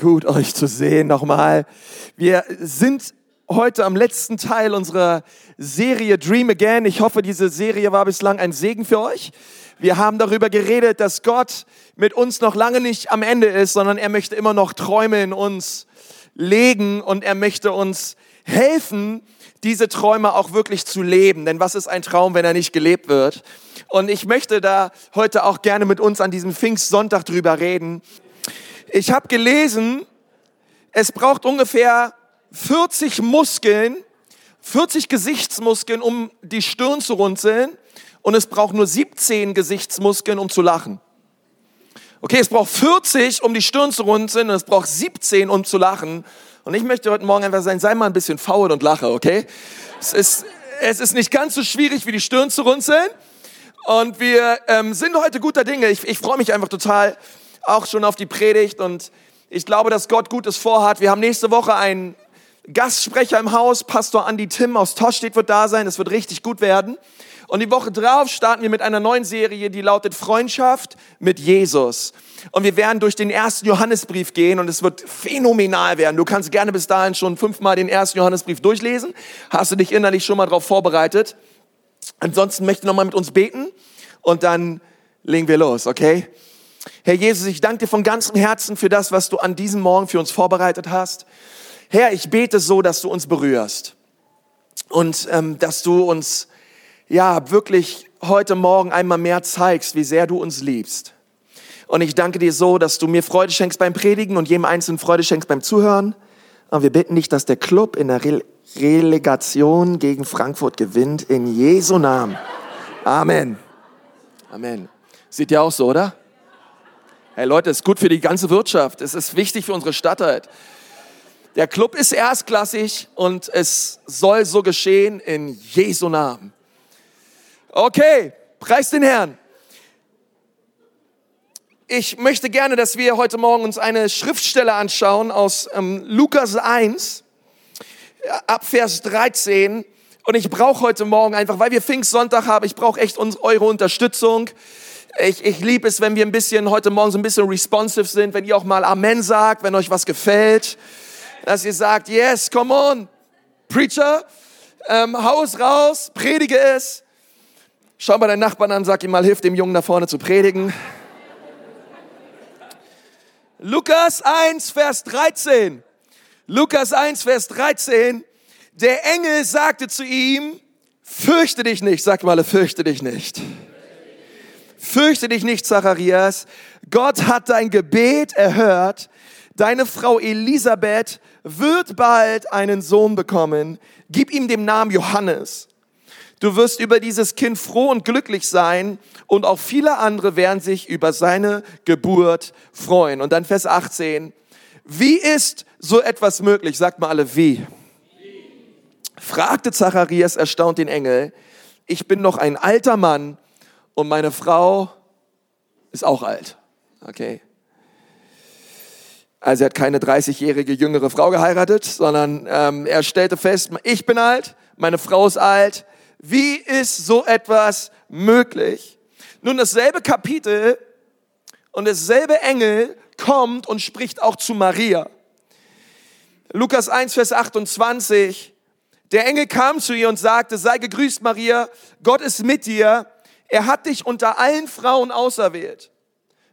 Gut, euch zu sehen nochmal. Wir sind heute am letzten Teil unserer Serie Dream Again. Ich hoffe, diese Serie war bislang ein Segen für euch. Wir haben darüber geredet, dass Gott mit uns noch lange nicht am Ende ist, sondern er möchte immer noch Träume in uns legen und er möchte uns helfen, diese Träume auch wirklich zu leben. Denn was ist ein Traum, wenn er nicht gelebt wird? Und ich möchte da heute auch gerne mit uns an diesem Pfingstsonntag drüber reden. Ich habe gelesen, es braucht ungefähr 40 Muskeln, 40 Gesichtsmuskeln, um die Stirn zu runzeln. Und es braucht nur 17 Gesichtsmuskeln, um zu lachen. Okay, es braucht 40, um die Stirn zu runzeln und es braucht 17, um zu lachen. Und ich möchte heute Morgen einfach sein, sei mal ein bisschen faul und lache, okay? Es ist, es ist nicht ganz so schwierig, wie die Stirn zu runzeln. Und wir ähm, sind heute guter Dinge. Ich, ich freue mich einfach total, auch schon auf die Predigt und ich glaube, dass Gott Gutes vorhat. Wir haben nächste Woche einen Gastsprecher im Haus, Pastor Andy Tim aus Toschstedt wird da sein. Das wird richtig gut werden. Und die Woche drauf starten wir mit einer neuen Serie, die lautet Freundschaft mit Jesus. Und wir werden durch den ersten Johannesbrief gehen und es wird phänomenal werden. Du kannst gerne bis dahin schon fünfmal den ersten Johannesbrief durchlesen. Hast du dich innerlich schon mal darauf vorbereitet? Ansonsten möchte ich nochmal mit uns beten und dann legen wir los, okay? Herr Jesus, ich danke dir von ganzem Herzen für das, was du an diesem Morgen für uns vorbereitet hast. Herr, ich bete so, dass du uns berührst und ähm, dass du uns ja wirklich heute Morgen einmal mehr zeigst, wie sehr du uns liebst. Und ich danke dir so, dass du mir Freude schenkst beim Predigen und jedem Einzelnen Freude schenkst beim Zuhören. Und wir bitten dich, dass der Club in der Re Relegation gegen Frankfurt gewinnt. In Jesu Namen. Amen. Amen. Sieht ja auch so, oder? Hey Leute, es ist gut für die ganze Wirtschaft. Es ist wichtig für unsere Stadtheit. Der Club ist erstklassig und es soll so geschehen in Jesu Namen. Okay, preis den Herrn. Ich möchte gerne, dass wir heute Morgen uns eine Schriftstelle anschauen aus ähm, Lukas 1, ab Vers 13. Und ich brauche heute Morgen einfach, weil wir Pfingstsonntag haben, ich brauche echt eure Unterstützung. Ich, ich liebe es, wenn wir ein bisschen heute Morgen so ein bisschen responsive sind, wenn ihr auch mal Amen sagt, wenn euch was gefällt, dass ihr sagt, yes, come on, Preacher, ähm, hau es raus, predige es. Schau mal deinen Nachbarn an, sag ihm mal, hilf dem Jungen da vorne zu predigen. Lukas 1, Vers 13. Lukas 1, Vers 13. Der Engel sagte zu ihm, fürchte dich nicht, sag mal, fürchte dich nicht. Fürchte dich nicht, Zacharias. Gott hat dein Gebet erhört. Deine Frau Elisabeth wird bald einen Sohn bekommen. Gib ihm den Namen Johannes. Du wirst über dieses Kind froh und glücklich sein und auch viele andere werden sich über seine Geburt freuen. Und dann Vers 18. Wie ist so etwas möglich? Sagt mal alle, wie? Fragte Zacharias erstaunt den Engel. Ich bin noch ein alter Mann und meine Frau ist auch alt. Okay. Also er hat keine 30-jährige jüngere Frau geheiratet, sondern ähm, er stellte fest, ich bin alt, meine Frau ist alt. Wie ist so etwas möglich? Nun, dasselbe Kapitel und dasselbe Engel kommt und spricht auch zu Maria. Lukas 1, Vers 28. Der Engel kam zu ihr und sagte, sei gegrüßt, Maria, Gott ist mit dir er hat dich unter allen Frauen auserwählt.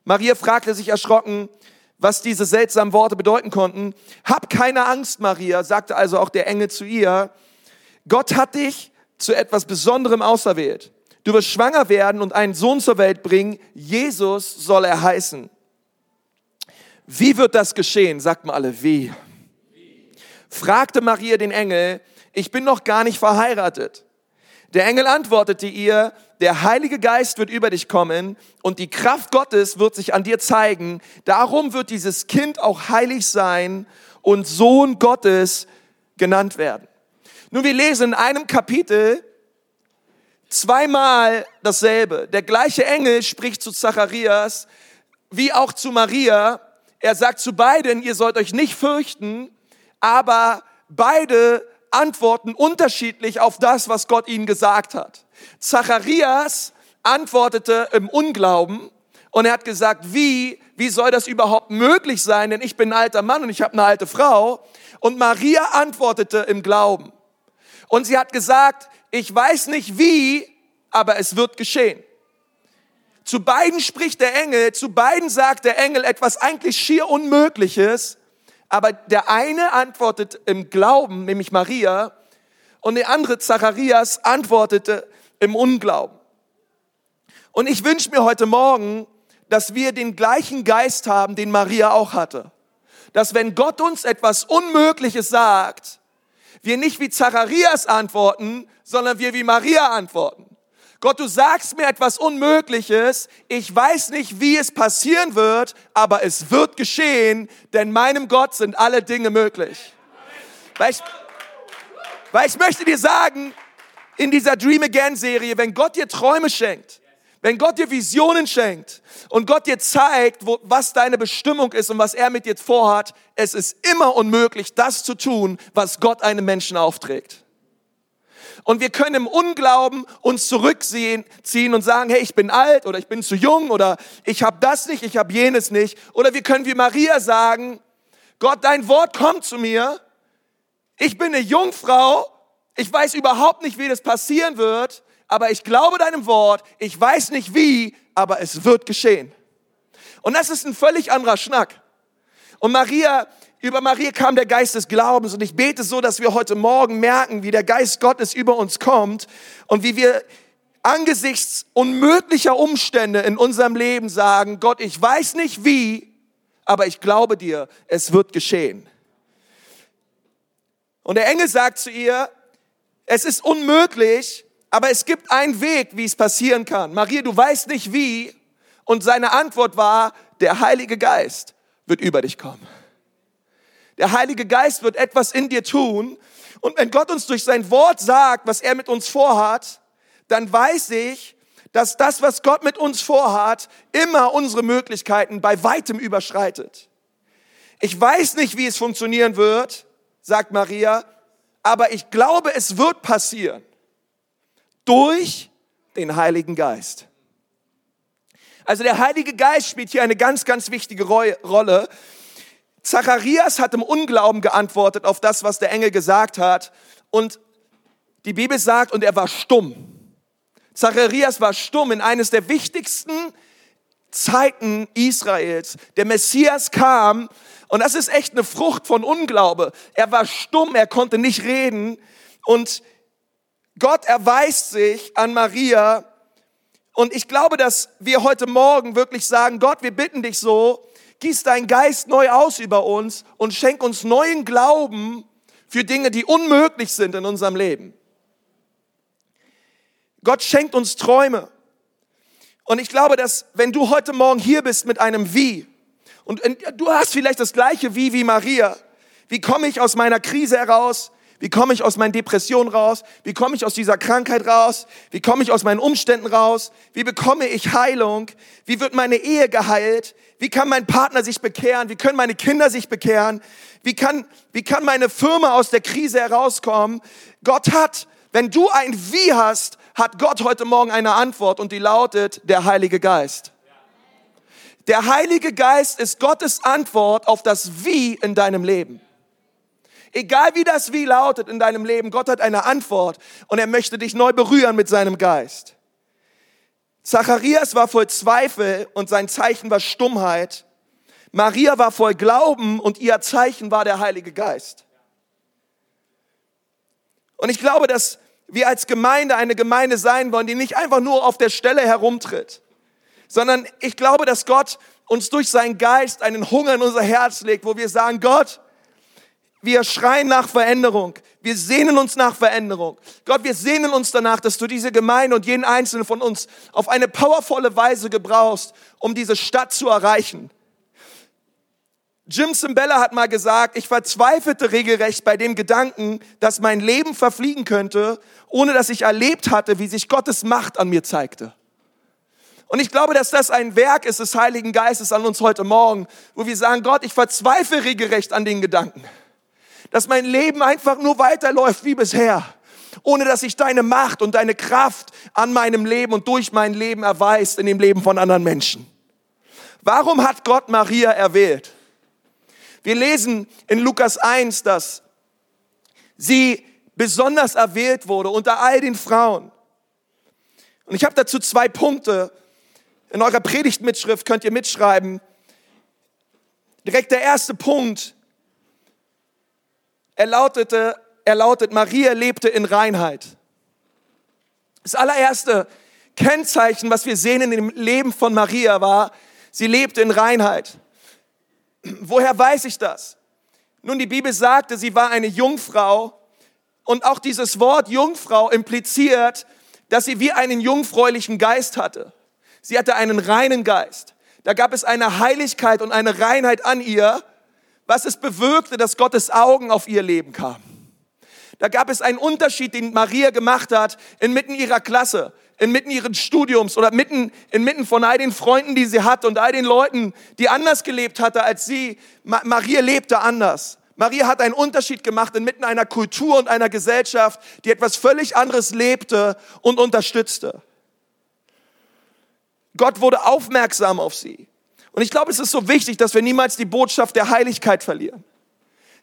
Maria fragte sich erschrocken, was diese seltsamen Worte bedeuten konnten. Hab keine Angst, Maria, sagte also auch der Engel zu ihr. Gott hat dich zu etwas Besonderem auserwählt. Du wirst schwanger werden und einen Sohn zur Welt bringen. Jesus soll er heißen. Wie wird das geschehen? Sagt mal alle, wie? Fragte Maria den Engel, ich bin noch gar nicht verheiratet. Der Engel antwortete ihr, der Heilige Geist wird über dich kommen und die Kraft Gottes wird sich an dir zeigen. Darum wird dieses Kind auch heilig sein und Sohn Gottes genannt werden. Nun, wir lesen in einem Kapitel zweimal dasselbe. Der gleiche Engel spricht zu Zacharias wie auch zu Maria. Er sagt zu beiden, ihr sollt euch nicht fürchten, aber beide antworten unterschiedlich auf das, was Gott ihnen gesagt hat. Zacharias antwortete im Unglauben und er hat gesagt, wie wie soll das überhaupt möglich sein, denn ich bin ein alter Mann und ich habe eine alte Frau. Und Maria antwortete im Glauben. Und sie hat gesagt, ich weiß nicht wie, aber es wird geschehen. Zu beiden spricht der Engel, zu beiden sagt der Engel etwas eigentlich schier Unmögliches, aber der eine antwortet im Glauben, nämlich Maria, und der andere, Zacharias, antwortete im Unglauben. Und ich wünsche mir heute Morgen, dass wir den gleichen Geist haben, den Maria auch hatte. Dass wenn Gott uns etwas Unmögliches sagt, wir nicht wie Zacharias antworten, sondern wir wie Maria antworten. Gott, du sagst mir etwas Unmögliches, ich weiß nicht, wie es passieren wird, aber es wird geschehen, denn meinem Gott sind alle Dinge möglich. Weil ich, weil ich möchte dir sagen, in dieser Dream Again Serie, wenn Gott dir Träume schenkt, wenn Gott dir Visionen schenkt und Gott dir zeigt, wo, was deine Bestimmung ist und was er mit dir vorhat, es ist immer unmöglich, das zu tun, was Gott einem Menschen aufträgt. Und wir können im Unglauben uns zurückziehen ziehen und sagen, hey, ich bin alt oder ich bin zu jung oder ich habe das nicht, ich habe jenes nicht. Oder wir können wie Maria sagen, Gott, dein Wort kommt zu mir. Ich bin eine Jungfrau. Ich weiß überhaupt nicht, wie das passieren wird, aber ich glaube deinem Wort. Ich weiß nicht wie, aber es wird geschehen. Und das ist ein völlig anderer Schnack. Und Maria über Maria kam der Geist des Glaubens und ich bete so, dass wir heute Morgen merken, wie der Geist Gottes über uns kommt und wie wir angesichts unmöglicher Umstände in unserem Leben sagen, Gott, ich weiß nicht wie, aber ich glaube dir, es wird geschehen. Und der Engel sagt zu ihr, es ist unmöglich, aber es gibt einen Weg, wie es passieren kann. Maria, du weißt nicht wie. Und seine Antwort war, der Heilige Geist wird über dich kommen. Der Heilige Geist wird etwas in dir tun. Und wenn Gott uns durch sein Wort sagt, was er mit uns vorhat, dann weiß ich, dass das, was Gott mit uns vorhat, immer unsere Möglichkeiten bei weitem überschreitet. Ich weiß nicht, wie es funktionieren wird, sagt Maria, aber ich glaube, es wird passieren. Durch den Heiligen Geist. Also der Heilige Geist spielt hier eine ganz, ganz wichtige Rolle. Zacharias hat im Unglauben geantwortet auf das, was der Engel gesagt hat. Und die Bibel sagt, und er war stumm. Zacharias war stumm in eines der wichtigsten Zeiten Israels. Der Messias kam und das ist echt eine Frucht von Unglaube. Er war stumm, er konnte nicht reden und Gott erweist sich an Maria und ich glaube, dass wir heute Morgen wirklich sagen, Gott, wir bitten dich so, gieß deinen Geist neu aus über uns und schenk uns neuen Glauben für Dinge, die unmöglich sind in unserem Leben. Gott schenkt uns Träume. Und ich glaube, dass wenn du heute Morgen hier bist mit einem Wie, und du hast vielleicht das gleiche Wie wie Maria, wie komme ich aus meiner Krise heraus? Wie komme ich aus meinen Depressionen raus? Wie komme ich aus dieser Krankheit raus? Wie komme ich aus meinen Umständen raus? Wie bekomme ich Heilung? Wie wird meine Ehe geheilt? Wie kann mein Partner sich bekehren? Wie können meine Kinder sich bekehren? Wie kann, wie kann meine Firma aus der Krise herauskommen? Gott hat, wenn du ein Wie hast, hat Gott heute Morgen eine Antwort und die lautet der Heilige Geist. Der Heilige Geist ist Gottes Antwort auf das Wie in deinem Leben. Egal wie das Wie lautet in deinem Leben, Gott hat eine Antwort und er möchte dich neu berühren mit seinem Geist. Zacharias war voll Zweifel und sein Zeichen war Stummheit. Maria war voll Glauben und ihr Zeichen war der Heilige Geist. Und ich glaube, dass wir als Gemeinde eine Gemeinde sein wollen, die nicht einfach nur auf der Stelle herumtritt, sondern ich glaube, dass Gott uns durch seinen Geist einen Hunger in unser Herz legt, wo wir sagen, Gott, wir schreien nach Veränderung. Wir sehnen uns nach Veränderung. Gott, wir sehnen uns danach, dass du diese Gemeinde und jeden einzelnen von uns auf eine powervolle Weise gebrauchst, um diese Stadt zu erreichen. Jim Simbella hat mal gesagt, ich verzweifelte regelrecht bei dem Gedanken, dass mein Leben verfliegen könnte, ohne dass ich erlebt hatte, wie sich Gottes Macht an mir zeigte. Und ich glaube, dass das ein Werk ist des Heiligen Geistes an uns heute Morgen, wo wir sagen, Gott, ich verzweifle regelrecht an den Gedanken dass mein Leben einfach nur weiterläuft wie bisher, ohne dass sich deine Macht und deine Kraft an meinem Leben und durch mein Leben erweist in dem Leben von anderen Menschen. Warum hat Gott Maria erwählt? Wir lesen in Lukas 1, dass sie besonders erwählt wurde unter all den Frauen. Und ich habe dazu zwei Punkte. In eurer Predigtmitschrift könnt ihr mitschreiben. Direkt der erste Punkt. Er lautete, er lautet, Maria lebte in Reinheit. Das allererste Kennzeichen, was wir sehen in dem Leben von Maria war, sie lebte in Reinheit. Woher weiß ich das? Nun, die Bibel sagte, sie war eine Jungfrau und auch dieses Wort Jungfrau impliziert, dass sie wie einen jungfräulichen Geist hatte. Sie hatte einen reinen Geist. Da gab es eine Heiligkeit und eine Reinheit an ihr, was es bewirkte, dass Gottes Augen auf ihr Leben kamen. Da gab es einen Unterschied, den Maria gemacht hat inmitten ihrer Klasse, inmitten ihres Studiums oder mitten, inmitten von all den Freunden, die sie hatte und all den Leuten, die anders gelebt hatte als sie. Ma Maria lebte anders. Maria hat einen Unterschied gemacht inmitten einer Kultur und einer Gesellschaft, die etwas völlig anderes lebte und unterstützte. Gott wurde aufmerksam auf sie. Und ich glaube, es ist so wichtig, dass wir niemals die Botschaft der Heiligkeit verlieren.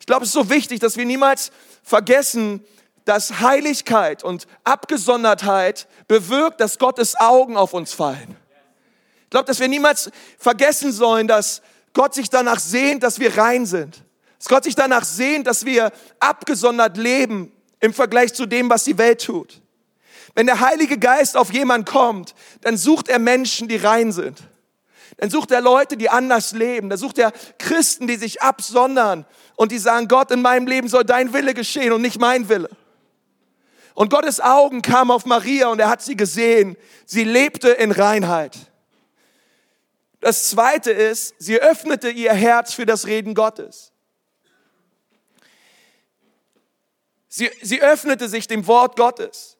Ich glaube, es ist so wichtig, dass wir niemals vergessen, dass Heiligkeit und Abgesondertheit bewirkt, dass Gottes Augen auf uns fallen. Ich glaube, dass wir niemals vergessen sollen, dass Gott sich danach sehnt, dass wir rein sind. Dass Gott sich danach sehnt, dass wir abgesondert leben im Vergleich zu dem, was die Welt tut. Wenn der Heilige Geist auf jemanden kommt, dann sucht er Menschen, die rein sind. Dann sucht er Leute, die anders leben. Dann sucht er Christen, die sich absondern und die sagen, Gott, in meinem Leben soll dein Wille geschehen und nicht mein Wille. Und Gottes Augen kamen auf Maria und er hat sie gesehen. Sie lebte in Reinheit. Das zweite ist, sie öffnete ihr Herz für das Reden Gottes. Sie, sie öffnete sich dem Wort Gottes.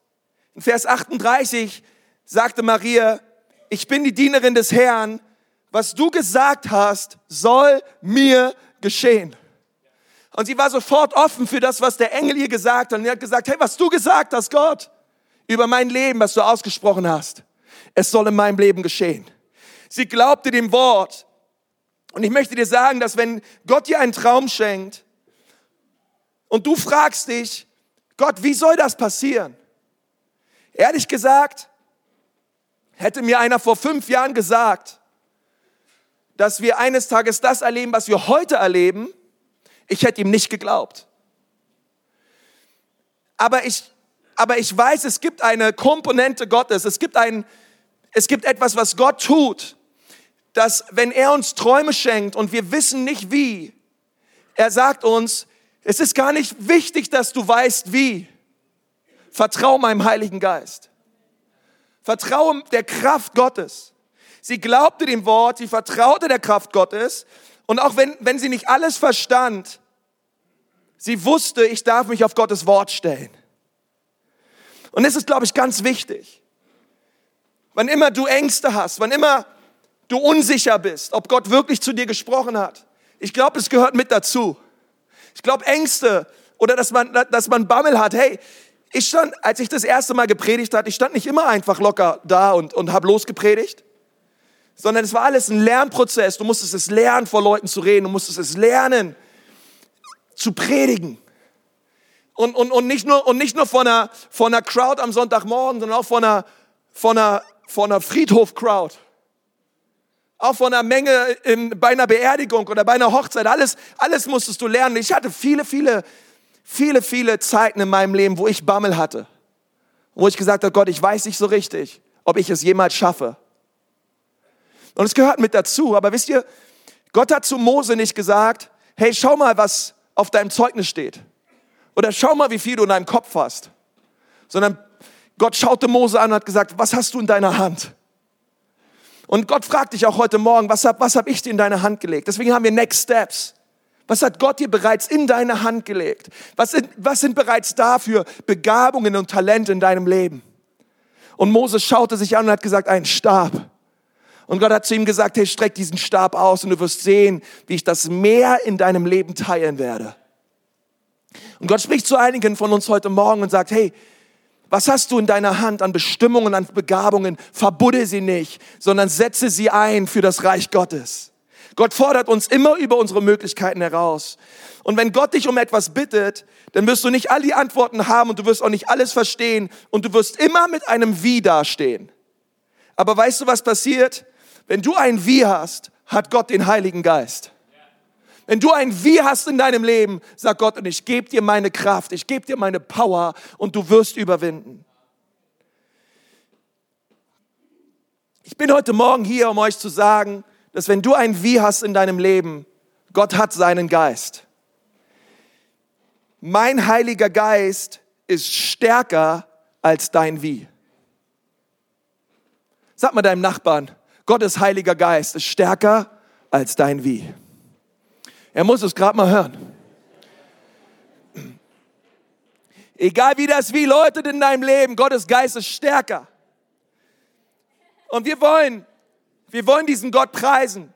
In Vers 38 sagte Maria, ich bin die Dienerin des Herrn, was du gesagt hast, soll mir geschehen. Und sie war sofort offen für das, was der Engel ihr gesagt hat. Und er hat gesagt, hey, was du gesagt hast, Gott, über mein Leben, was du ausgesprochen hast, es soll in meinem Leben geschehen. Sie glaubte dem Wort. Und ich möchte dir sagen, dass wenn Gott dir einen Traum schenkt und du fragst dich, Gott, wie soll das passieren? Ehrlich gesagt, hätte mir einer vor fünf Jahren gesagt, dass wir eines Tages das erleben, was wir heute erleben, ich hätte ihm nicht geglaubt. Aber ich, aber ich weiß, es gibt eine Komponente Gottes, es gibt, ein, es gibt etwas, was Gott tut, dass wenn er uns Träume schenkt und wir wissen nicht wie, er sagt uns, es ist gar nicht wichtig, dass du weißt wie. Vertrau meinem Heiligen Geist. Vertraue der Kraft Gottes. Sie glaubte dem Wort, sie vertraute der Kraft Gottes. Und auch wenn, wenn sie nicht alles verstand, sie wusste, ich darf mich auf Gottes Wort stellen. Und es ist, glaube ich, ganz wichtig. Wann immer du Ängste hast, wann immer du unsicher bist, ob Gott wirklich zu dir gesprochen hat. Ich glaube, es gehört mit dazu. Ich glaube, Ängste oder dass man, dass man Bammel hat. Hey, ich stand, als ich das erste Mal gepredigt hat, ich stand nicht immer einfach locker da und, und habe losgepredigt, sondern es war alles ein Lernprozess. Du musstest es lernen, vor Leuten zu reden, du musstest es lernen, zu predigen. Und, und, und nicht nur, und nicht nur von einer, von einer Crowd am Sonntagmorgen, sondern auch von einer, von einer, von einer Friedhof-Crowd. Auch von einer Menge in, bei einer Beerdigung oder bei einer Hochzeit. Alles, alles musstest du lernen. Ich hatte viele, viele viele, viele Zeiten in meinem Leben, wo ich Bammel hatte. Wo ich gesagt habe, Gott, ich weiß nicht so richtig, ob ich es jemals schaffe. Und es gehört mit dazu. Aber wisst ihr, Gott hat zu Mose nicht gesagt, hey, schau mal, was auf deinem Zeugnis steht. Oder schau mal, wie viel du in deinem Kopf hast. Sondern Gott schaute Mose an und hat gesagt, was hast du in deiner Hand? Und Gott fragt dich auch heute Morgen, was habe was hab ich dir in deine Hand gelegt? Deswegen haben wir Next Steps. Was hat Gott dir bereits in deine Hand gelegt? Was sind, was sind bereits dafür Begabungen und Talente in deinem Leben? Und Moses schaute sich an und hat gesagt, ein Stab. Und Gott hat zu ihm gesagt, hey, streck diesen Stab aus und du wirst sehen, wie ich das Meer in deinem Leben teilen werde. Und Gott spricht zu einigen von uns heute Morgen und sagt, hey, Was hast du in deiner Hand an Bestimmungen, an Begabungen? Verbudde sie nicht, sondern setze sie ein für das Reich Gottes. Gott fordert uns immer über unsere Möglichkeiten heraus. Und wenn Gott dich um etwas bittet, dann wirst du nicht all die Antworten haben und du wirst auch nicht alles verstehen und du wirst immer mit einem Wie dastehen. Aber weißt du, was passiert? Wenn du ein Wie hast, hat Gott den Heiligen Geist. Wenn du ein Wie hast in deinem Leben, sagt Gott, und ich gebe dir meine Kraft, ich gebe dir meine Power und du wirst überwinden. Ich bin heute Morgen hier, um euch zu sagen, dass wenn du ein Wie hast in deinem Leben, Gott hat seinen Geist. Mein Heiliger Geist ist stärker als dein Wie. Sag mal deinem Nachbarn, Gottes Heiliger Geist ist stärker als dein Wie. Er muss es gerade mal hören. Egal wie das wie läutet in deinem Leben, Gottes Geist ist stärker. Und wir wollen, wir wollen diesen Gott preisen.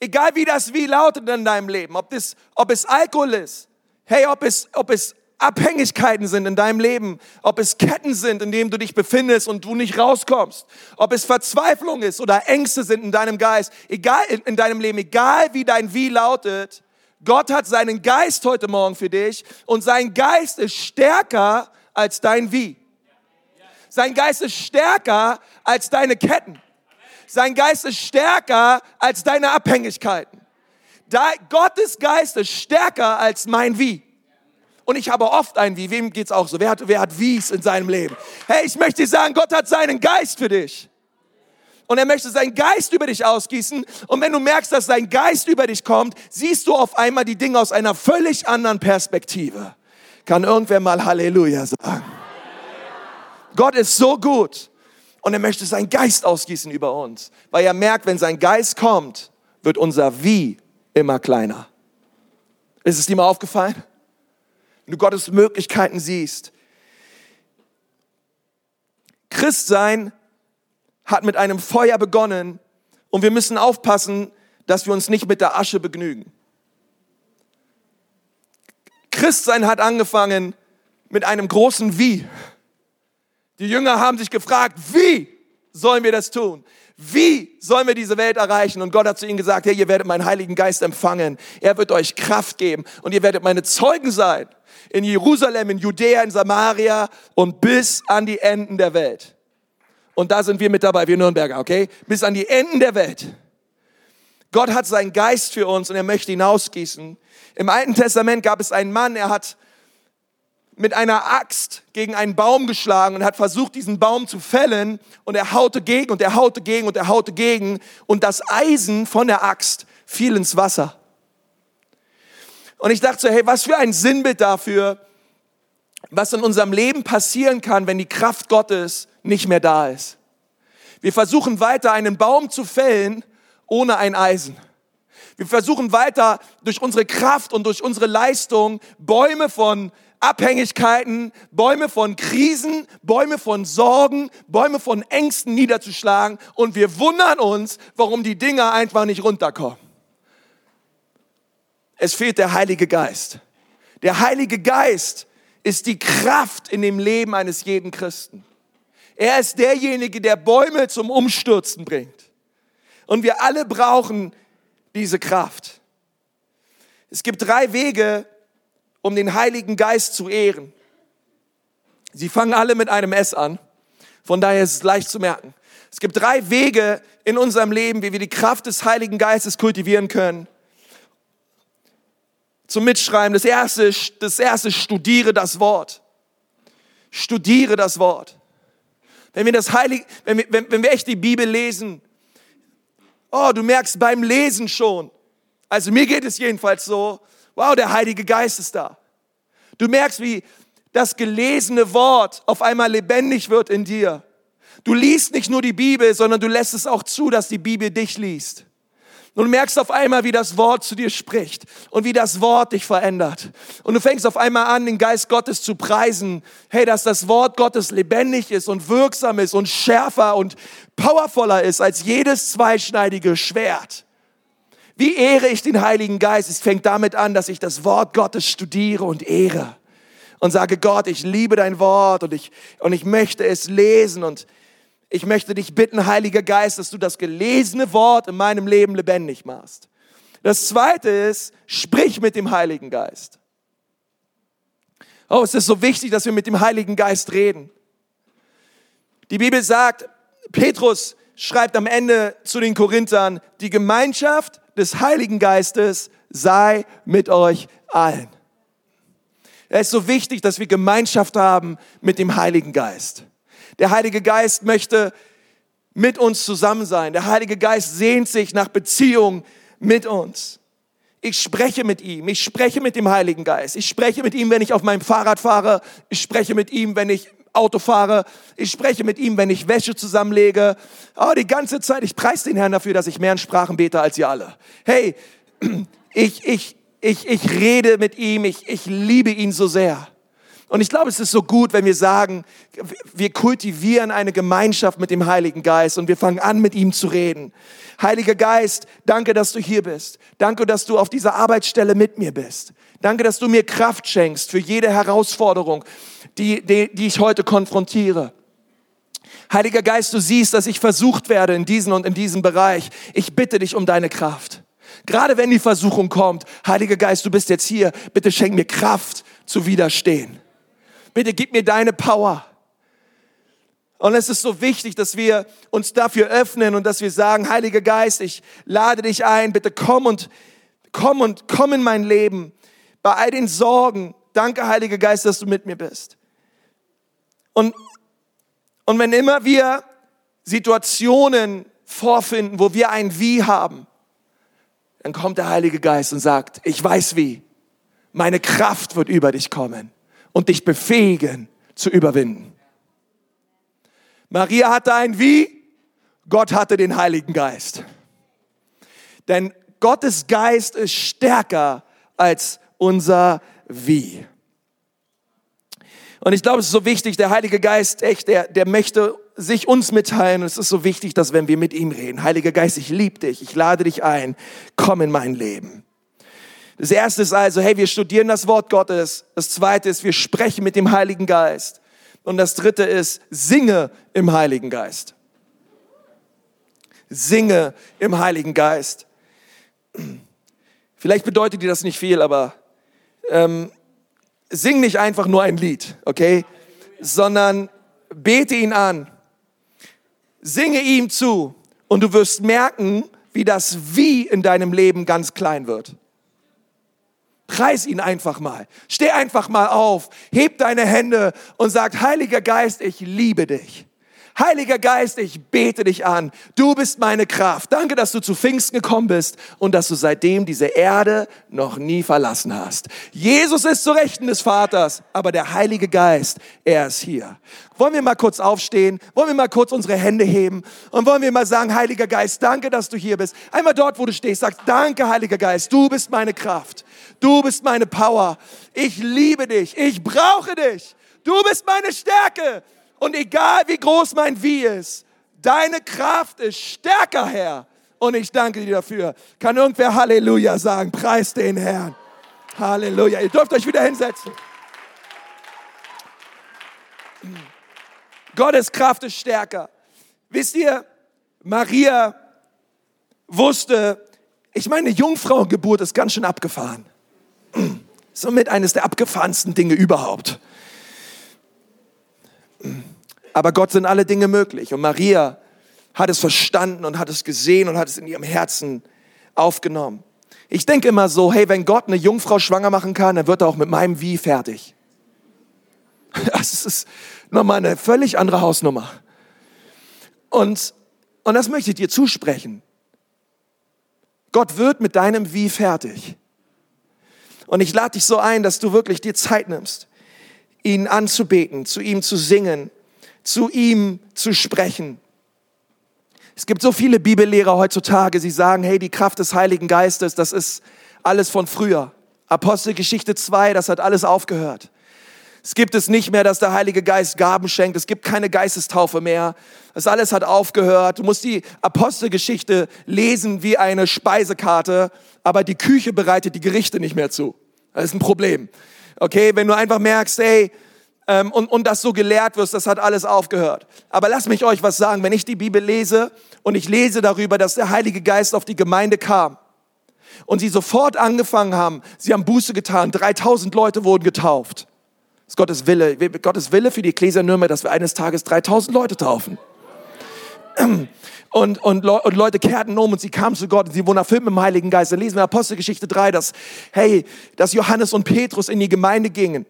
Egal wie das wie lautet in deinem Leben, ob, das, ob es Alkohol ist, hey, ob es, ob es Abhängigkeiten sind in deinem Leben, ob es Ketten sind, in denen du dich befindest und du nicht rauskommst, ob es Verzweiflung ist oder Ängste sind in deinem Geist, egal in, in deinem Leben, egal wie dein Wie lautet, Gott hat seinen Geist heute Morgen für dich und sein Geist ist stärker als dein Wie. Sein Geist ist stärker als deine Ketten. Sein Geist ist stärker als deine Abhängigkeiten. Gottes Geist ist stärker als mein Wie. Und ich habe oft ein Wie. Wem geht's auch so? Wer hat, wer hat Wies in seinem Leben? Hey, ich möchte dir sagen, Gott hat seinen Geist für dich und er möchte seinen Geist über dich ausgießen. Und wenn du merkst, dass sein Geist über dich kommt, siehst du auf einmal die Dinge aus einer völlig anderen Perspektive. Kann irgendwer mal Halleluja sagen? Gott ist so gut und er möchte seinen Geist ausgießen über uns, weil er merkt, wenn sein Geist kommt, wird unser Wie immer kleiner. Ist es dir mal aufgefallen? Du Gottes Möglichkeiten siehst. Christsein hat mit einem Feuer begonnen und wir müssen aufpassen, dass wir uns nicht mit der Asche begnügen. Christsein hat angefangen mit einem großen Wie. Die Jünger haben sich gefragt, wie sollen wir das tun? Wie sollen wir diese Welt erreichen? Und Gott hat zu ihnen gesagt, hey, ihr werdet meinen Heiligen Geist empfangen. Er wird euch Kraft geben und ihr werdet meine Zeugen sein. In Jerusalem, in Judäa, in Samaria und bis an die Enden der Welt. Und da sind wir mit dabei, wir Nürnberger, okay? Bis an die Enden der Welt. Gott hat seinen Geist für uns und er möchte ihn ausgießen. Im Alten Testament gab es einen Mann, er hat mit einer Axt gegen einen Baum geschlagen und hat versucht, diesen Baum zu fällen. Und er haute gegen und er haute gegen und er haute gegen. Und das Eisen von der Axt fiel ins Wasser. Und ich dachte so, hey, was für ein Sinnbild dafür, was in unserem Leben passieren kann, wenn die Kraft Gottes nicht mehr da ist. Wir versuchen weiter einen Baum zu fällen ohne ein Eisen. Wir versuchen weiter durch unsere Kraft und durch unsere Leistung Bäume von Abhängigkeiten, Bäume von Krisen, Bäume von Sorgen, Bäume von Ängsten niederzuschlagen und wir wundern uns, warum die Dinge einfach nicht runterkommen. Es fehlt der Heilige Geist. Der Heilige Geist ist die Kraft in dem Leben eines jeden Christen. Er ist derjenige, der Bäume zum Umstürzen bringt. Und wir alle brauchen diese Kraft. Es gibt drei Wege, um den Heiligen Geist zu ehren. Sie fangen alle mit einem S an. Von daher ist es leicht zu merken. Es gibt drei Wege in unserem Leben, wie wir die Kraft des Heiligen Geistes kultivieren können. Zum Mitschreiben. Das erste, das erste, studiere das Wort. Studiere das Wort. Wenn wir das Heilige, wenn wir, wenn, wenn wir echt die Bibel lesen, oh, du merkst beim Lesen schon, also mir geht es jedenfalls so, wow, der Heilige Geist ist da. Du merkst, wie das gelesene Wort auf einmal lebendig wird in dir. Du liest nicht nur die Bibel, sondern du lässt es auch zu, dass die Bibel dich liest. Und du merkst auf einmal, wie das Wort zu dir spricht und wie das Wort dich verändert. Und du fängst auf einmal an, den Geist Gottes zu preisen. Hey, dass das Wort Gottes lebendig ist und wirksam ist und schärfer und powervoller ist als jedes zweischneidige Schwert. Wie ehre ich den Heiligen Geist? Es fängt damit an, dass ich das Wort Gottes studiere und ehre. und sage, Gott, ich liebe dein Wort und ich, und ich möchte es lesen und ich möchte dich bitten, Heiliger Geist, dass du das gelesene Wort in meinem Leben lebendig machst. Das zweite ist, sprich mit dem Heiligen Geist. Oh, es ist so wichtig, dass wir mit dem Heiligen Geist reden. Die Bibel sagt, Petrus schreibt am Ende zu den Korinthern, die Gemeinschaft des Heiligen Geistes sei mit euch allen. Es ist so wichtig, dass wir Gemeinschaft haben mit dem Heiligen Geist. Der Heilige Geist möchte mit uns zusammen sein. Der Heilige Geist sehnt sich nach Beziehung mit uns. Ich spreche mit ihm. Ich spreche mit dem Heiligen Geist. Ich spreche mit ihm, wenn ich auf meinem Fahrrad fahre. Ich spreche mit ihm, wenn ich Auto fahre. Ich spreche mit ihm, wenn ich Wäsche zusammenlege. Oh, die ganze Zeit. Ich preise den Herrn dafür, dass ich mehr in Sprachen bete als ihr alle. Hey, ich, ich, ich, ich rede mit ihm. Ich, ich liebe ihn so sehr. Und ich glaube, es ist so gut, wenn wir sagen, wir kultivieren eine Gemeinschaft mit dem Heiligen Geist und wir fangen an, mit ihm zu reden. Heiliger Geist, danke, dass du hier bist. Danke, dass du auf dieser Arbeitsstelle mit mir bist. Danke, dass du mir Kraft schenkst für jede Herausforderung, die, die, die ich heute konfrontiere. Heiliger Geist, du siehst, dass ich versucht werde in diesem und in diesem Bereich. Ich bitte dich um deine Kraft. Gerade wenn die Versuchung kommt, Heiliger Geist, du bist jetzt hier, bitte schenk mir Kraft zu widerstehen. Bitte gib mir deine Power. Und es ist so wichtig, dass wir uns dafür öffnen und dass wir sagen, Heiliger Geist, ich lade dich ein, bitte komm und komm und komm in mein Leben. Bei all den Sorgen, danke Heiliger Geist, dass du mit mir bist. Und, und wenn immer wir Situationen vorfinden, wo wir ein Wie haben, dann kommt der Heilige Geist und sagt, ich weiß wie, meine Kraft wird über dich kommen und dich befähigen zu überwinden. Maria hatte ein Wie, Gott hatte den Heiligen Geist. Denn Gottes Geist ist stärker als unser Wie. Und ich glaube, es ist so wichtig, der Heilige Geist, echt, der, der möchte sich uns mitteilen. Und es ist so wichtig, dass wenn wir mit ihm reden, Heiliger Geist, ich liebe dich, ich lade dich ein, komm in mein Leben. Das erste ist also, hey, wir studieren das Wort Gottes. Das zweite ist, wir sprechen mit dem Heiligen Geist. Und das dritte ist, singe im Heiligen Geist. Singe im Heiligen Geist. Vielleicht bedeutet dir das nicht viel, aber ähm, sing nicht einfach nur ein Lied, okay? Sondern bete ihn an. Singe ihm zu und du wirst merken, wie das Wie in deinem Leben ganz klein wird. Preis ihn einfach mal. Steh einfach mal auf. Heb deine Hände und sag, Heiliger Geist, ich liebe dich. Heiliger Geist, ich bete dich an. Du bist meine Kraft. Danke, dass du zu Pfingsten gekommen bist und dass du seitdem diese Erde noch nie verlassen hast. Jesus ist zu Rechten des Vaters, aber der Heilige Geist, er ist hier. Wollen wir mal kurz aufstehen? Wollen wir mal kurz unsere Hände heben? Und wollen wir mal sagen, Heiliger Geist, danke, dass du hier bist. Einmal dort, wo du stehst, sag, danke, Heiliger Geist, du bist meine Kraft. Du bist meine Power. Ich liebe dich. Ich brauche dich. Du bist meine Stärke. Und egal wie groß mein Wie ist, deine Kraft ist stärker, Herr. Und ich danke dir dafür. Kann irgendwer Halleluja sagen? Preis den Herrn. Halleluja. Ihr dürft euch wieder hinsetzen. Gottes Kraft ist stärker. Wisst ihr, Maria wusste, ich meine, Jungfrauengeburt ist ganz schön abgefahren. Somit eines der abgefahrensten Dinge überhaupt. Aber Gott sind alle Dinge möglich. Und Maria hat es verstanden und hat es gesehen und hat es in ihrem Herzen aufgenommen. Ich denke immer so, hey, wenn Gott eine Jungfrau schwanger machen kann, dann wird er auch mit meinem Wie fertig. Das ist nochmal eine völlig andere Hausnummer. Und, und das möchte ich dir zusprechen. Gott wird mit deinem Wie fertig. Und ich lade dich so ein, dass du wirklich dir Zeit nimmst, ihn anzubeten, zu ihm zu singen, zu ihm zu sprechen. Es gibt so viele Bibellehrer heutzutage, sie sagen, hey, die Kraft des Heiligen Geistes, das ist alles von früher. Apostelgeschichte 2, das hat alles aufgehört. Es gibt es nicht mehr, dass der Heilige Geist Gaben schenkt. Es gibt keine Geistestaufe mehr. Das alles hat aufgehört. Du musst die Apostelgeschichte lesen wie eine Speisekarte, aber die Küche bereitet die Gerichte nicht mehr zu. Das ist ein Problem. Okay, wenn du einfach merkst, ey, ähm, und, und das so gelehrt wirst, das hat alles aufgehört. Aber lass mich euch was sagen, wenn ich die Bibel lese und ich lese darüber, dass der Heilige Geist auf die Gemeinde kam und sie sofort angefangen haben, sie haben Buße getan, 3000 Leute wurden getauft. Ist Gottes Wille, Gottes Wille für die Ecclesia Nürnberg, dass wir eines Tages 3000 Leute taufen. Und, und, und, Leute kehrten um und sie kamen zu Gott und sie wurden erfüllt mit dem Heiligen Geist. Dann lesen wir Apostelgeschichte 3, dass, hey, dass Johannes und Petrus in die Gemeinde gingen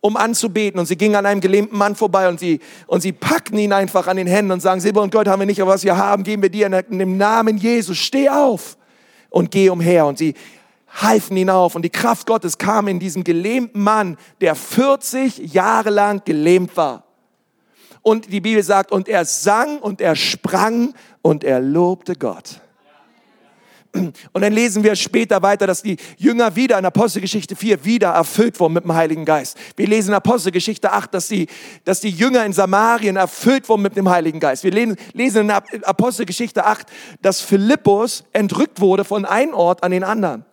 um anzubeten. Und sie gingen an einem gelähmten Mann vorbei und sie, und sie packten ihn einfach an den Händen und sagen, Silber und Gold haben wir nicht, aber was wir haben, geben wir dir in dem Namen Jesus. Steh auf und geh umher. Und sie halfen ihn auf und die Kraft Gottes kam in diesen gelähmten Mann, der 40 Jahre lang gelähmt war. Und die Bibel sagt, und er sang und er sprang und er lobte Gott. Und dann lesen wir später weiter, dass die Jünger wieder in Apostelgeschichte 4 wieder erfüllt wurden mit dem Heiligen Geist. Wir lesen in Apostelgeschichte 8, dass die, dass die Jünger in Samarien erfüllt wurden mit dem Heiligen Geist. Wir lesen in Apostelgeschichte 8, dass Philippus entrückt wurde von einem Ort an den anderen.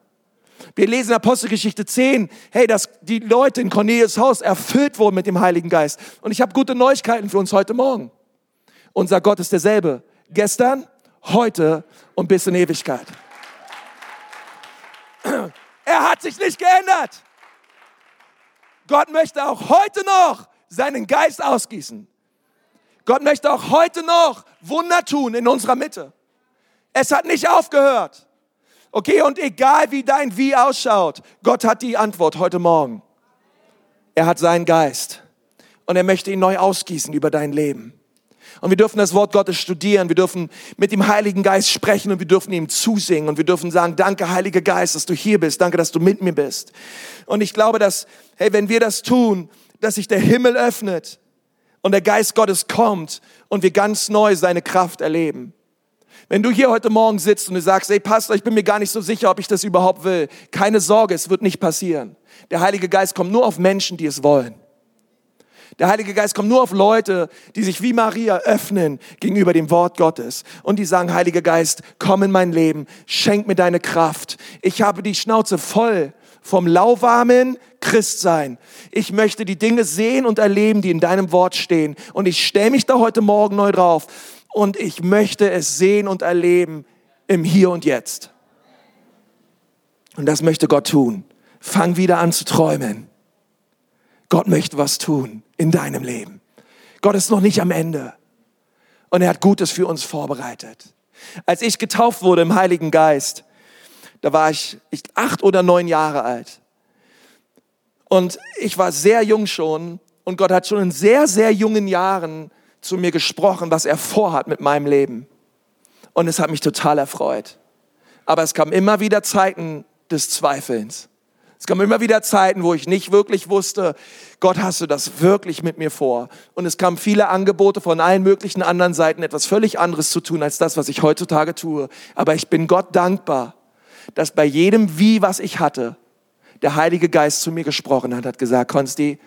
Wir lesen in Apostelgeschichte 10, hey, dass die Leute in Cornelius Haus erfüllt wurden mit dem Heiligen Geist. Und ich habe gute Neuigkeiten für uns heute Morgen. Unser Gott ist derselbe. Gestern, heute und bis in Ewigkeit. Er hat sich nicht geändert. Gott möchte auch heute noch seinen Geist ausgießen. Gott möchte auch heute noch Wunder tun in unserer Mitte. Es hat nicht aufgehört. Okay, und egal wie dein Wie ausschaut, Gott hat die Antwort heute Morgen. Er hat seinen Geist und er möchte ihn neu ausgießen über dein Leben. Und wir dürfen das Wort Gottes studieren, wir dürfen mit dem Heiligen Geist sprechen und wir dürfen ihm zusingen und wir dürfen sagen, danke Heiliger Geist, dass du hier bist, danke, dass du mit mir bist. Und ich glaube, dass, hey, wenn wir das tun, dass sich der Himmel öffnet und der Geist Gottes kommt und wir ganz neu seine Kraft erleben. Wenn du hier heute Morgen sitzt und du sagst, hey Pastor, ich bin mir gar nicht so sicher, ob ich das überhaupt will. Keine Sorge, es wird nicht passieren. Der Heilige Geist kommt nur auf Menschen, die es wollen. Der Heilige Geist kommt nur auf Leute, die sich wie Maria öffnen gegenüber dem Wort Gottes und die sagen, Heiliger Geist, komm in mein Leben, schenk mir deine Kraft. Ich habe die Schnauze voll vom lauwarmen Christsein. Ich möchte die Dinge sehen und erleben, die in deinem Wort stehen. Und ich stelle mich da heute Morgen neu drauf und ich möchte es sehen und erleben im Hier und Jetzt. Und das möchte Gott tun. Fang wieder an zu träumen. Gott möchte was tun in deinem Leben. Gott ist noch nicht am Ende. Und er hat Gutes für uns vorbereitet. Als ich getauft wurde im Heiligen Geist, da war ich, ich acht oder neun Jahre alt. Und ich war sehr jung schon. Und Gott hat schon in sehr, sehr jungen Jahren zu mir gesprochen, was er vorhat mit meinem Leben. Und es hat mich total erfreut. Aber es kam immer wieder Zeiten des Zweifelns. Es kamen immer wieder Zeiten, wo ich nicht wirklich wusste, Gott, hast du das wirklich mit mir vor? Und es kamen viele Angebote von allen möglichen anderen Seiten, etwas völlig anderes zu tun als das, was ich heutzutage tue. Aber ich bin Gott dankbar, dass bei jedem Wie, was ich hatte, der Heilige Geist zu mir gesprochen hat, hat gesagt, Konsti,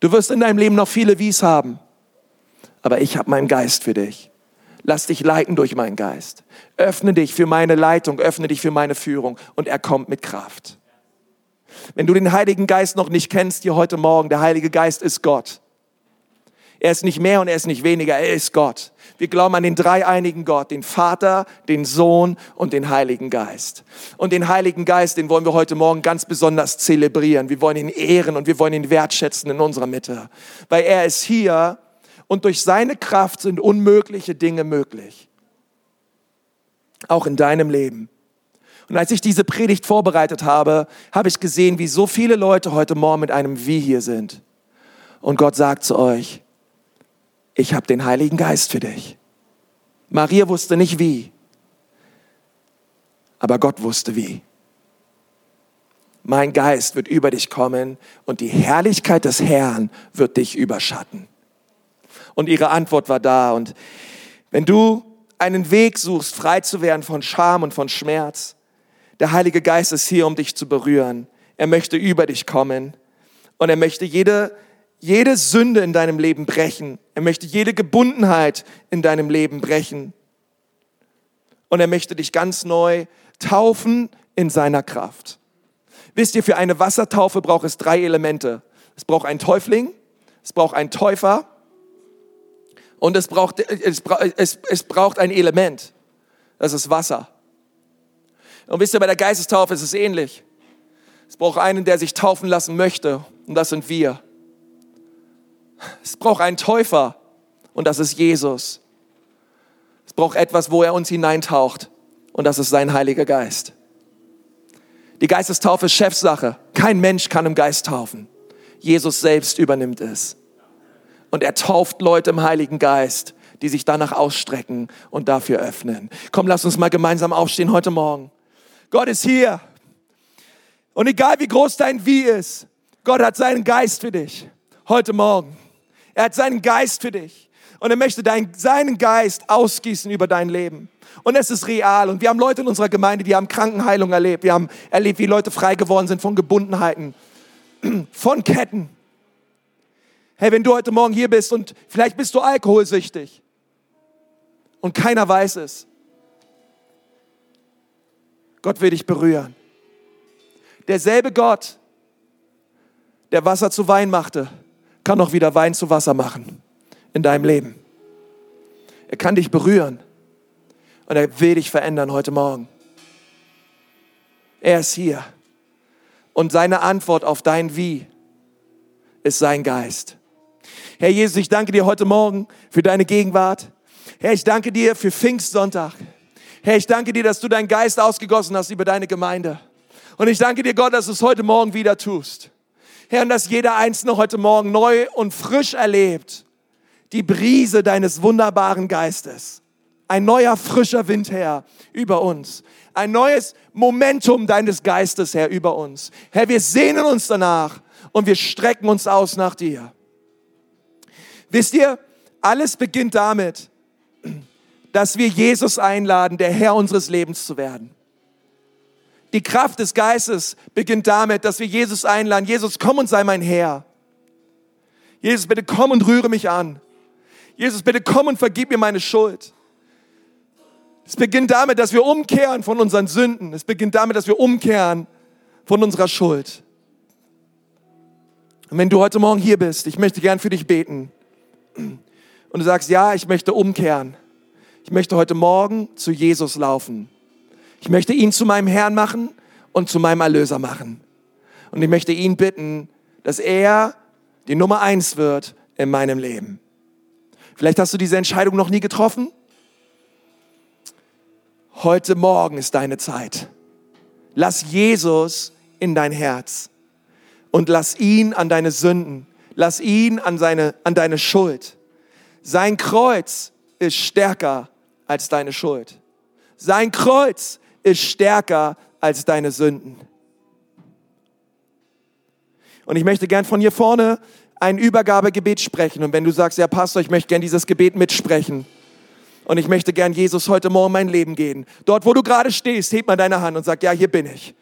du wirst in deinem Leben noch viele Wies haben, aber ich habe meinen Geist für dich. Lass dich leiten durch meinen Geist. Öffne dich für meine Leitung, öffne dich für meine Führung und er kommt mit Kraft. Wenn du den Heiligen Geist noch nicht kennst hier heute Morgen, der Heilige Geist ist Gott. Er ist nicht mehr und er ist nicht weniger, er ist Gott. Wir glauben an den dreieinigen Gott, den Vater, den Sohn und den Heiligen Geist. Und den Heiligen Geist, den wollen wir heute Morgen ganz besonders zelebrieren. Wir wollen ihn ehren und wir wollen ihn wertschätzen in unserer Mitte. Weil er ist hier und durch seine Kraft sind unmögliche Dinge möglich. Auch in deinem Leben. Und als ich diese Predigt vorbereitet habe, habe ich gesehen, wie so viele Leute heute Morgen mit einem Wie hier sind. Und Gott sagt zu euch, ich habe den Heiligen Geist für dich. Maria wusste nicht wie, aber Gott wusste wie. Mein Geist wird über dich kommen und die Herrlichkeit des Herrn wird dich überschatten. Und ihre Antwort war da. Und wenn du einen Weg suchst, frei zu werden von Scham und von Schmerz, der Heilige Geist ist hier, um dich zu berühren. Er möchte über dich kommen und er möchte jede, jede Sünde in deinem Leben brechen. Er möchte jede Gebundenheit in deinem Leben brechen. Und er möchte dich ganz neu taufen in seiner Kraft. Wisst ihr, für eine Wassertaufe braucht es drei Elemente. Es braucht einen Täufling, es braucht einen Täufer und es braucht, es, es, es braucht ein Element. Das ist Wasser. Und wisst ihr, bei der Geistestaufe ist es ähnlich. Es braucht einen, der sich taufen lassen möchte und das sind wir. Es braucht einen Täufer und das ist Jesus. Es braucht etwas, wo er uns hineintaucht und das ist sein Heiliger Geist. Die Geistestaufe ist Chefsache. Kein Mensch kann im Geist taufen. Jesus selbst übernimmt es. Und er tauft Leute im Heiligen Geist, die sich danach ausstrecken und dafür öffnen. Komm, lass uns mal gemeinsam aufstehen heute Morgen. Gott ist hier. Und egal wie groß dein Wie ist, Gott hat seinen Geist für dich heute Morgen. Er hat seinen Geist für dich. Und er möchte dein, seinen Geist ausgießen über dein Leben. Und es ist real. Und wir haben Leute in unserer Gemeinde, die haben Krankenheilung erlebt. Wir haben erlebt, wie Leute frei geworden sind von Gebundenheiten, von Ketten. Hey, wenn du heute Morgen hier bist und vielleicht bist du alkoholsüchtig und keiner weiß es. Gott will dich berühren. Derselbe Gott, der Wasser zu Wein machte, kann auch wieder Wein zu Wasser machen in deinem Leben. Er kann dich berühren und er will dich verändern heute Morgen. Er ist hier und seine Antwort auf dein Wie ist sein Geist. Herr Jesus, ich danke dir heute Morgen für deine Gegenwart. Herr, ich danke dir für Pfingstsonntag. Herr, ich danke dir, dass du deinen Geist ausgegossen hast über deine Gemeinde. Und ich danke dir, Gott, dass du es heute Morgen wieder tust. Herr, und dass jeder Einzelne heute Morgen neu und frisch erlebt die Brise deines wunderbaren Geistes. Ein neuer, frischer Wind, Herr, über uns. Ein neues Momentum deines Geistes, Herr, über uns. Herr, wir sehnen uns danach und wir strecken uns aus nach dir. Wisst ihr, alles beginnt damit, dass wir Jesus einladen, der Herr unseres Lebens zu werden. Die Kraft des Geistes beginnt damit, dass wir Jesus einladen. Jesus, komm und sei mein Herr. Jesus, bitte komm und rühre mich an. Jesus, bitte komm und vergib mir meine Schuld. Es beginnt damit, dass wir umkehren von unseren Sünden. Es beginnt damit, dass wir umkehren von unserer Schuld. Und wenn du heute Morgen hier bist, ich möchte gern für dich beten und du sagst, ja, ich möchte umkehren. Ich möchte heute Morgen zu Jesus laufen. Ich möchte ihn zu meinem Herrn machen und zu meinem Erlöser machen. Und ich möchte ihn bitten, dass er die Nummer eins wird in meinem Leben. Vielleicht hast du diese Entscheidung noch nie getroffen. Heute Morgen ist deine Zeit. Lass Jesus in dein Herz und lass ihn an deine Sünden, lass ihn an, seine, an deine Schuld. Sein Kreuz ist stärker als deine Schuld. Sein Kreuz ist stärker als deine Sünden. Und ich möchte gern von hier vorne ein Übergabegebet sprechen. Und wenn du sagst, ja Pastor, ich möchte gern dieses Gebet mitsprechen. Und ich möchte gern Jesus heute Morgen mein Leben gehen. Dort, wo du gerade stehst, heb mal deine Hand und sag, ja, hier bin ich.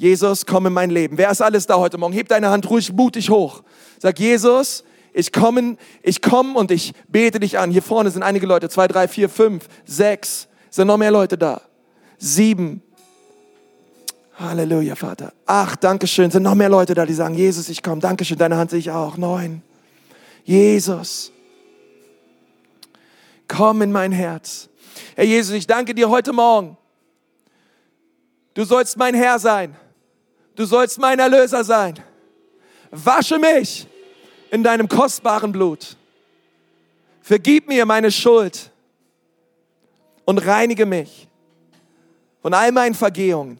Jesus, komm in mein Leben. Wer ist alles da heute Morgen? Heb deine Hand ruhig mutig hoch. Sag, Jesus, ich komme, ich komme und ich bete dich an. Hier vorne sind einige Leute, zwei, drei, vier, fünf, sechs, sind noch mehr Leute da. Sieben. Halleluja, Vater. Acht, Dankeschön. Sind noch mehr Leute da, die sagen, Jesus, ich komme. Dankeschön, deine Hand sehe ich auch. Neun. Jesus, komm in mein Herz. Herr Jesus, ich danke dir heute Morgen. Du sollst mein Herr sein. Du sollst mein Erlöser sein. Wasche mich in deinem kostbaren Blut. Vergib mir meine Schuld und reinige mich von all meinen Vergehungen,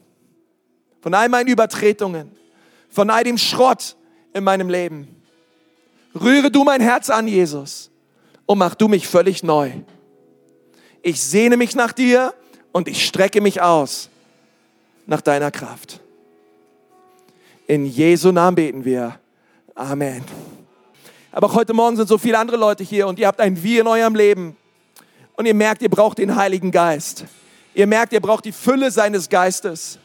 von all meinen Übertretungen, von all dem Schrott in meinem Leben. Rühre du mein Herz an, Jesus, und mach du mich völlig neu. Ich sehne mich nach dir und ich strecke mich aus nach deiner Kraft. In Jesu Namen beten wir. Amen. Aber auch heute Morgen sind so viele andere Leute hier und ihr habt ein Wie in eurem Leben. Und ihr merkt, ihr braucht den Heiligen Geist. Ihr merkt, ihr braucht die Fülle seines Geistes.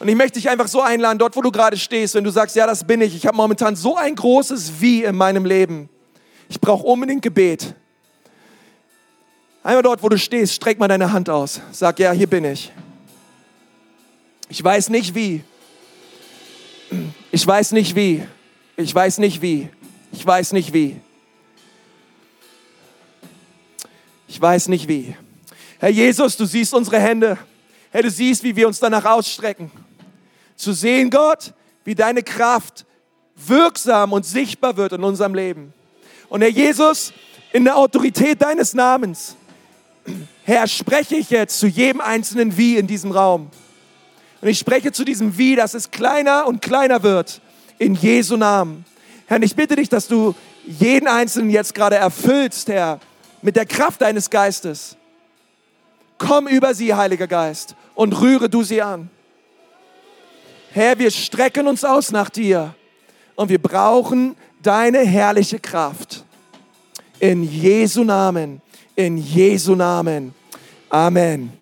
Und ich möchte dich einfach so einladen, dort wo du gerade stehst, wenn du sagst, ja, das bin ich. Ich habe momentan so ein großes Wie in meinem Leben. Ich brauche unbedingt Gebet. Einmal dort, wo du stehst, streck mal deine Hand aus. Sag, ja, hier bin ich. Ich weiß nicht wie, Ich weiß nicht wie. Ich weiß nicht wie. Ich weiß nicht wie. Ich weiß nicht wie. Herr Jesus, du siehst unsere Hände. Herr, du siehst, wie wir uns danach ausstrecken. Zu sehen, Gott, wie deine Kraft wirksam und sichtbar wird in unserem Leben. Und Herr Jesus, in der Autorität deines Namens, Herr, spreche ich jetzt zu jedem einzelnen Wie in diesem Raum. Und ich spreche zu diesem Wie, dass es kleiner und kleiner wird. In Jesu Namen. Herr, ich bitte dich, dass du jeden Einzelnen jetzt gerade erfüllst, Herr, mit der Kraft deines Geistes. Komm über sie, Heiliger Geist, und rühre du sie an. Herr, wir strecken uns aus nach dir und wir brauchen deine herrliche Kraft. In Jesu Namen, in Jesu Namen. Amen.